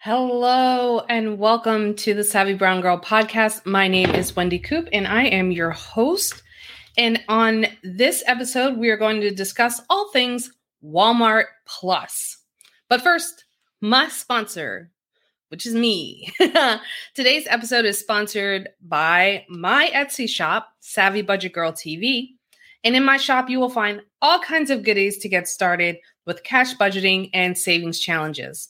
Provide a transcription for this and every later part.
Hello and welcome to the Savvy Budget Girl podcast. My name is Wendy Coop and I am your host. And on this episode, we are going to discuss all things Walmart Plus. But first, my sponsor, which is me. Today's episode is sponsored by my Etsy shop, Savvy Budget Girl TV. And in my shop, you will find all kinds of goodies to get started with cash budgeting and savings challenges.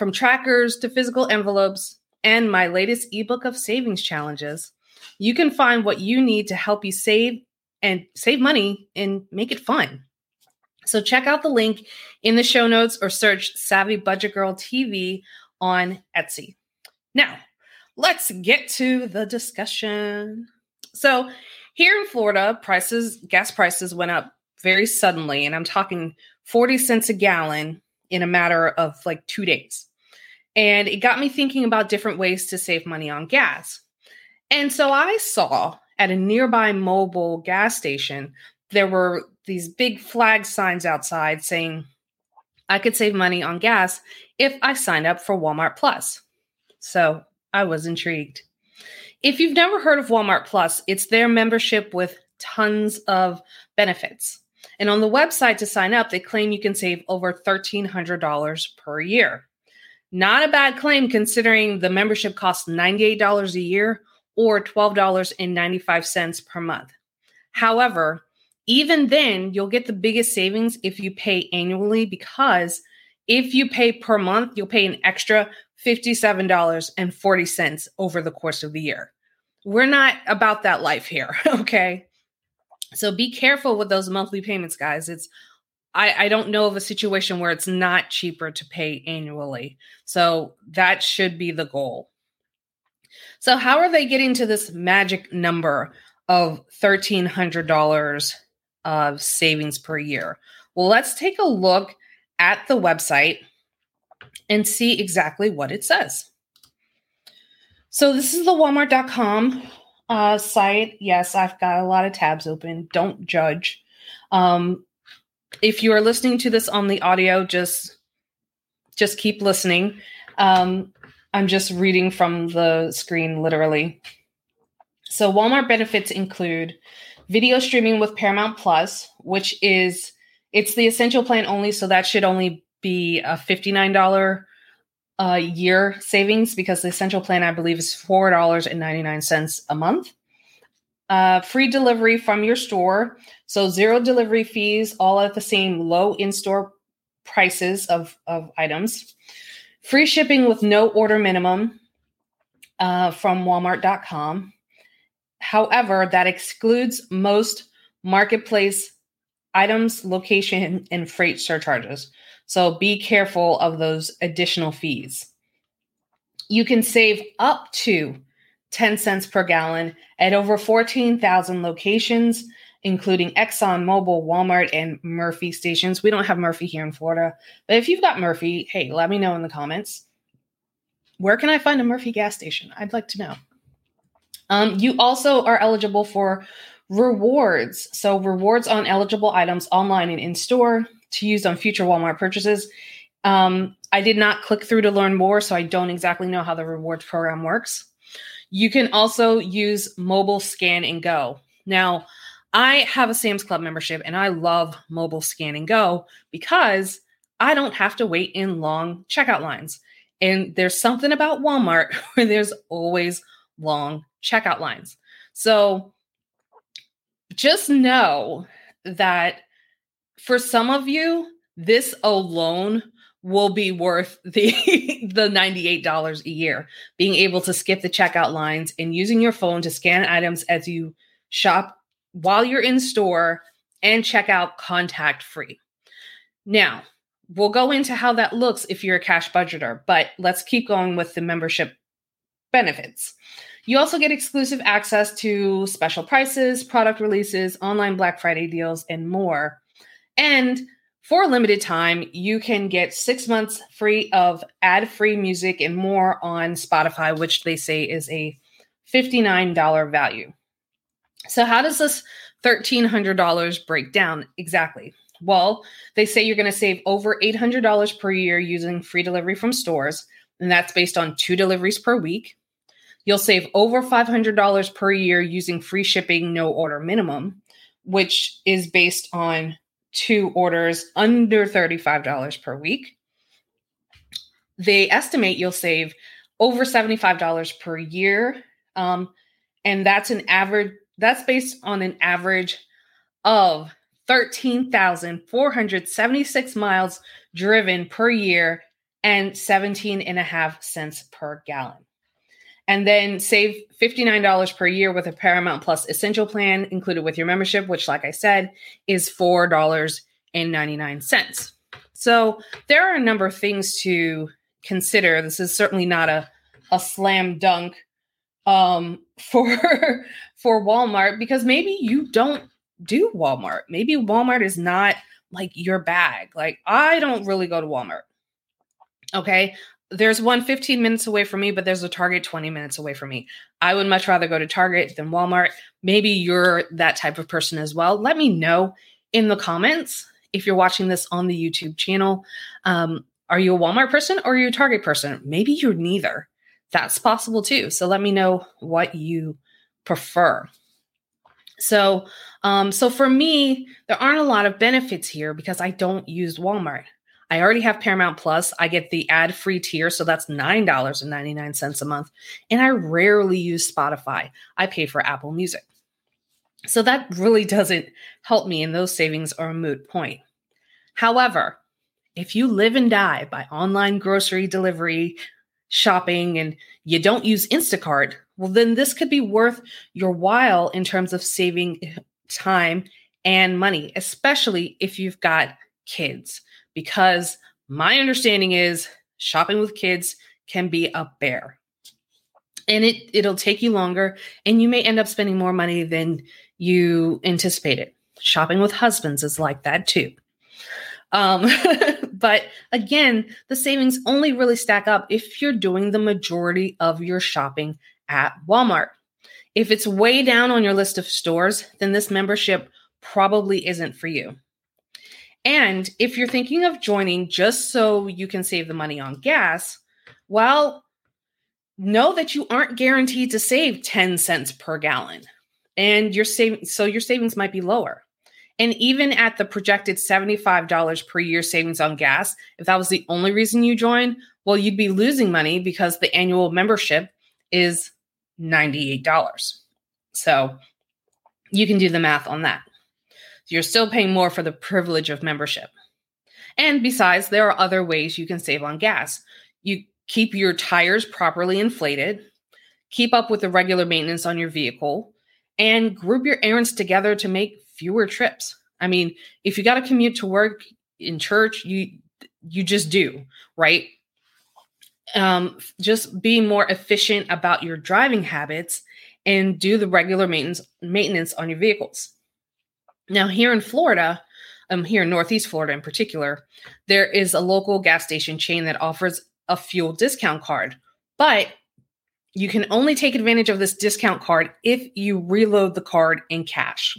From trackers to physical envelopes and my latest ebook of savings challenges, you can find what you need to help you save and save money and make it fun. So check out the link in the show notes or search Savvy Budget Girl TV on Etsy. Now, let's get to the discussion. So, here in Florida, prices, gas prices went up very suddenly, and I'm talking 40 cents a gallon in a matter of like two days. And it got me thinking about different ways to save money on gas. And so I saw at a nearby Mobil gas station, there were these big flag signs outside saying I could save money on gas if I signed up for Walmart Plus. So I was intrigued. If you've never heard of Walmart Plus, it's their membership with tons of benefits. And on the website to sign up, they claim you can save over $1,300 per year. Not a bad claim considering the membership costs $98 a year or $12.95 per month. However, even then, you'll get the biggest savings if you pay annually because if you pay per month, you'll pay an extra $57.40 over the course of the year. We're not about that life here, okay? So be careful with those monthly payments, guys. It's I, I don't know of a situation where it's not cheaper to pay annually. So that should be the goal. So, how are they getting to this magic number of $1,300 of savings per year? Well, let's take a look at the website and see exactly what it says. So, this is the walmart.com uh, site. Yes, I've got a lot of tabs open. Don't judge. Um, if you are listening to this on the audio, just just keep listening. Um, I'm just reading from the screen, literally. So Walmart benefits include video streaming with Paramount Plus, which is it's the essential plan only, so that should only be a $59 a year savings because the essential plan I believe is $4.99 a month. Uh, free delivery from your store. So zero delivery fees, all at the same low in-store prices of, of items. Free shipping with no order minimum uh, from walmart.com. However, that excludes most marketplace items, location, and freight surcharges. So be careful of those additional fees. You can save up to 10 cents per gallon at over 14,000 locations, including Exxon, Mobil, Walmart, and Murphy stations. We don't have Murphy here in Florida, but if you've got Murphy, hey, let me know in the comments. Where can I find a Murphy gas station? I'd like to know. Um, you also are eligible for rewards. So, rewards on eligible items online and in store to use on future Walmart purchases. Um, I did not click through to learn more, so I don't exactly know how the rewards program works. You can also use mobile scan and go. Now, I have a Sam's Club membership and I love mobile scan and go because I don't have to wait in long checkout lines. And there's something about Walmart where there's always long checkout lines. So just know that for some of you, this alone will be worth the the $98 a year. Being able to skip the checkout lines and using your phone to scan items as you shop while you're in store and check out contact free. Now we'll go into how that looks if you're a cash budgeter but let's keep going with the membership benefits. You also get exclusive access to special prices product releases online black friday deals and more. And for a limited time, you can get six months free of ad free music and more on Spotify, which they say is a $59 value. So, how does this $1,300 break down exactly? Well, they say you're going to save over $800 per year using free delivery from stores. and that's based on two deliveries per week. You'll save over $500 per year using free shipping, no order minimum, which is based on two orders under $35 per week. They estimate you'll save over $75 per year. Um, and that's an average, that's based on an average of 13,476 miles driven per year and 17 and a half cents per gallon. And then save $59 per year with a Paramount Plus Essential plan included with your membership, which, like I said, is $4.99. So there are a number of things to consider. This is certainly not a, a slam dunk um, for for Walmart because maybe you don't do Walmart. Maybe Walmart is not like your bag. Like I don't really go to Walmart. Okay. There's one 15 minutes away from me, but there's a Target 20 minutes away from me. I would much rather go to Target than Walmart. Maybe you're that type of person as well. Let me know in the comments if you're watching this on the YouTube channel. Um, are you a Walmart person or are you a Target person? Maybe you're neither. That's possible too. So let me know what you prefer. So, um, so for me, there aren't a lot of benefits here because I don't use Walmart. I already have Paramount Plus. I get the ad free tier, so that's $9.99 a month. And I rarely use Spotify. I pay for Apple Music. So that really doesn't help me, and those savings are a moot point. However, if you live and die by online grocery delivery, shopping, and you don't use Instacart, well, then this could be worth your while in terms of saving time and money, especially if you've got kids. Because my understanding is shopping with kids can be a bear. And it it'll take you longer and you may end up spending more money than you anticipated. Shopping with husbands is like that too. Um, but again, the savings only really stack up if you're doing the majority of your shopping at Walmart. If it's way down on your list of stores, then this membership probably isn't for you. And if you're thinking of joining just so you can save the money on gas, well, know that you aren't guaranteed to save 10 cents per gallon. And your saving so your savings might be lower. And even at the projected $75 per year savings on gas, if that was the only reason you join, well, you'd be losing money because the annual membership is $98. So you can do the math on that. You're still paying more for the privilege of membership. And besides, there are other ways you can save on gas. You keep your tires properly inflated, keep up with the regular maintenance on your vehicle, and group your errands together to make fewer trips. I mean, if you got to commute to work in church, you you just do, right? Um, just be more efficient about your driving habits and do the regular maintenance maintenance on your vehicles. Now, here in Florida, um, here in Northeast Florida in particular, there is a local gas station chain that offers a fuel discount card, but you can only take advantage of this discount card if you reload the card in cash.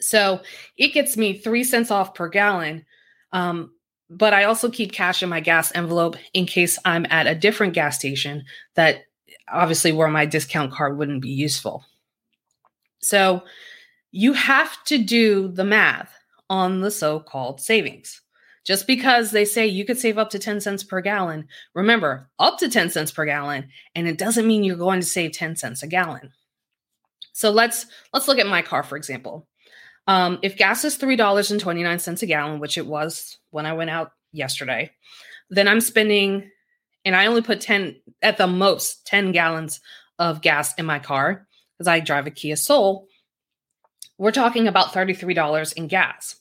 So it gets me three cents off per gallon. Um, but I also keep cash in my gas envelope in case I'm at a different gas station that obviously where my discount card wouldn't be useful. So you have to do the math on the so called savings. Just because they say you could save up to 10 cents per gallon, remember, up to 10 cents per gallon, and it doesn't mean you're going to save 10 cents a gallon. So let's let's look at my car for example. Um, if gas is $3.29 a gallon, which it was when I went out yesterday, then I'm spending, and I only put 10, at the most, 10 gallons of gas in my car because I drive a Kia Soul. We're talking about $33 in gas.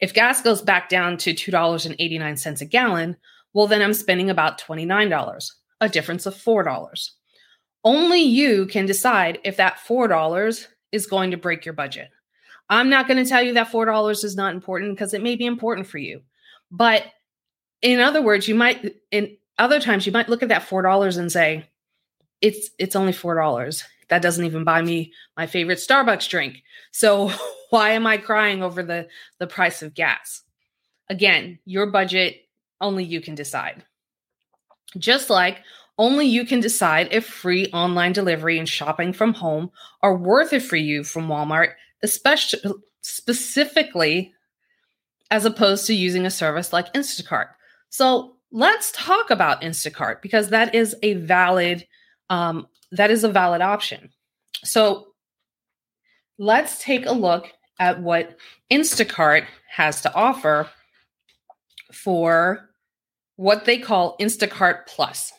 If gas goes back down to $2.89 a gallon, well, then I'm spending about $29, a difference of $4. Only you can decide if that $4 is going to break your budget. I'm not going to tell you that $4 is not important because it may be important for you. But in other words, you might in other times you might look at that $4 and say it's it's only $4. That doesn't even buy me my favorite Starbucks drink. So why am I crying over the the price of gas? Again, your budget only you can decide. Just like only you can decide if free online delivery and shopping from home are worth it for you from Walmart, especially specifically as opposed to using a service like Instacart. So let's talk about Instacart because that is a valid um, that is a valid option. So let's take a look at what Instacart has to offer for what they call Instacart Plus.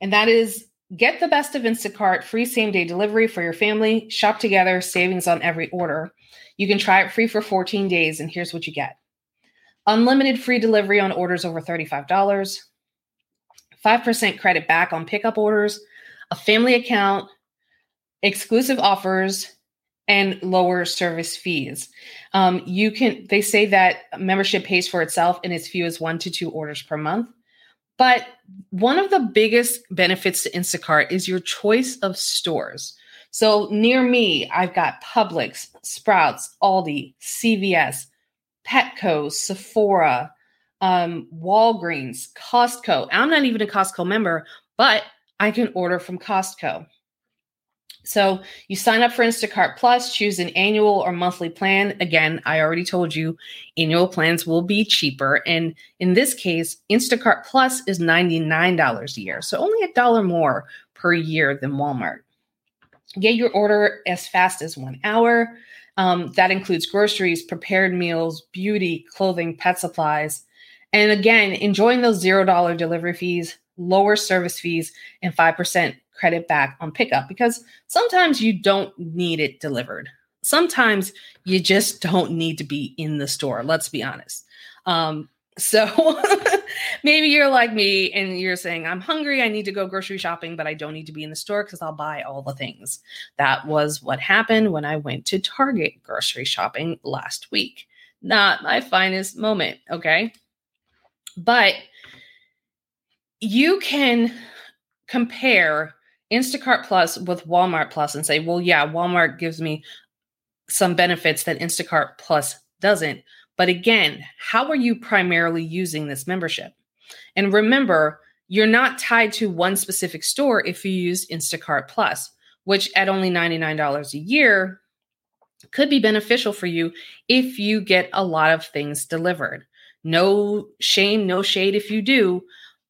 And that is get the best of Instacart, free same day delivery for your family, shop together, savings on every order. You can try it free for 14 days, and here's what you get unlimited free delivery on orders over $35, 5% credit back on pickup orders, a family account, exclusive offers, and lower service fees. Um, you can, they say that membership pays for itself in as few as one to two orders per month. But one of the biggest benefits to Instacart is your choice of stores. So near me, I've got Publix, Sprouts, Aldi, CVS, Petco, Sephora, um, Walgreens, Costco. I'm not even a Costco member, but I can order from Costco. So you sign up for Instacart Plus, choose an annual or monthly plan. Again, I already told you annual plans will be cheaper. And in this case, Instacart Plus is $99 a year. So only a dollar more per year than Walmart. Get your order as fast as one hour. Um, that includes groceries, prepared meals, beauty, clothing, pet supplies. And again, enjoying those $0 delivery fees, lower service fees, and 5% credit back on pickup because sometimes you don't need it delivered. Sometimes you just don't need to be in the store. Let's be honest. Um, so maybe you're like me and you're saying, I'm hungry. I need to go grocery shopping, but I don't need to be in the store because I'll buy all the things. That was what happened when I went to Target grocery shopping last week. Not my finest moment. Okay. But you can compare Instacart Plus with Walmart Plus and say, well, yeah, Walmart gives me some benefits that Instacart Plus doesn't. But again, how are you primarily using this membership? And remember, you're not tied to one specific store if you use Instacart Plus, which at only $99 a year could be beneficial for you if you get a lot of things delivered. No shame, no shade if you do.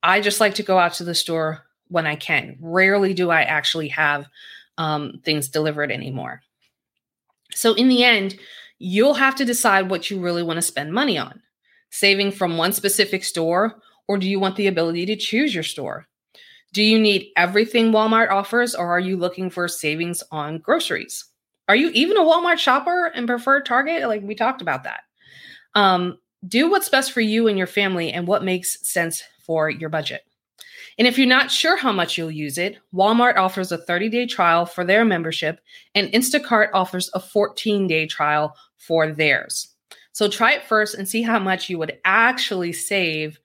I just like to go out to the store when I can. Rarely do I actually have um, things delivered anymore. So, in the end, you'll have to decide what you really want to spend money on saving from one specific store, or do you want the ability to choose your store? Do you need everything Walmart offers, or are you looking for savings on groceries? Are you even a Walmart shopper and prefer Target? Like we talked about that. Um, do what's best for you and your family and what makes sense for your budget. And if you're not sure how much you'll use it, Walmart offers a 30 day trial for their membership, and Instacart offers a 14 day trial for theirs. So try it first and see how much you would actually save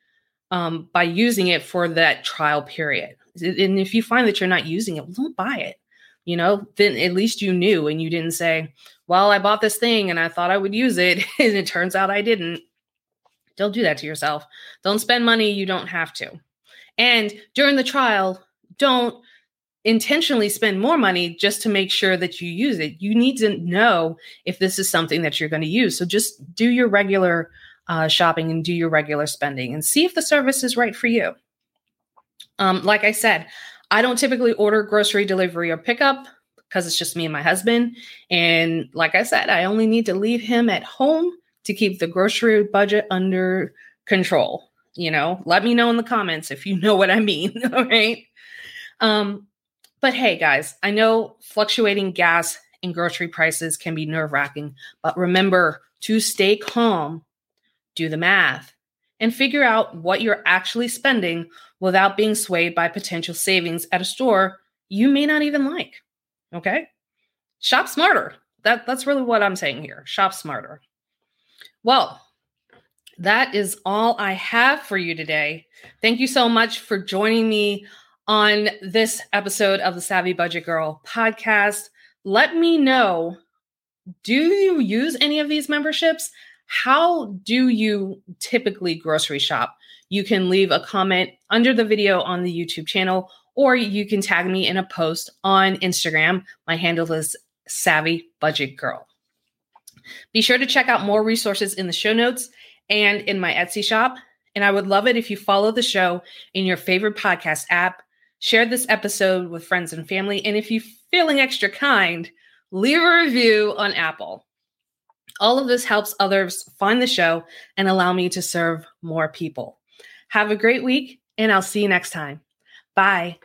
um, by using it for that trial period. And if you find that you're not using it, well, don't buy it. You know, then at least you knew and you didn't say, well, I bought this thing and I thought I would use it, and it turns out I didn't. Don't do that to yourself. Don't spend money you don't have to. And during the trial, don't intentionally spend more money just to make sure that you use it. You need to know if this is something that you're going to use. So just do your regular uh, shopping and do your regular spending and see if the service is right for you. Um, like I said, I don't typically order grocery delivery or pickup because it's just me and my husband. And like I said, I only need to leave him at home to keep the grocery budget under control you know? Let me know in the comments if you know what i mean all right? Um but hey guys i know fluctuating gas and grocery prices can be nerve-wracking but remember to stay calm do the math and figure out what you're actually spending without being swayed by potential savings at a store you may not even like okay? Shop smarter. That that's really what i'm saying here. Shop smarter well that is all I have for you today. Thank you so much for joining me on this episode of the Savvy Budget Girl podcast. Let me know do you use any of these memberships? How do you typically grocery shop? you can leave a comment under the video on the YouTube channel, or you can tag me in a post on Instagram. My handle is Savvy Budget Girl. Be sure to check out more resources in the show notes and in my Etsy shop. And I would love it if you follow the show in your favorite podcast app, share this episode with friends and family, and if you're feeling extra kind, leave a review on Apple. All of this helps others find the show and allow me to serve more people. Have a great week, and I'll see you next time. Bye.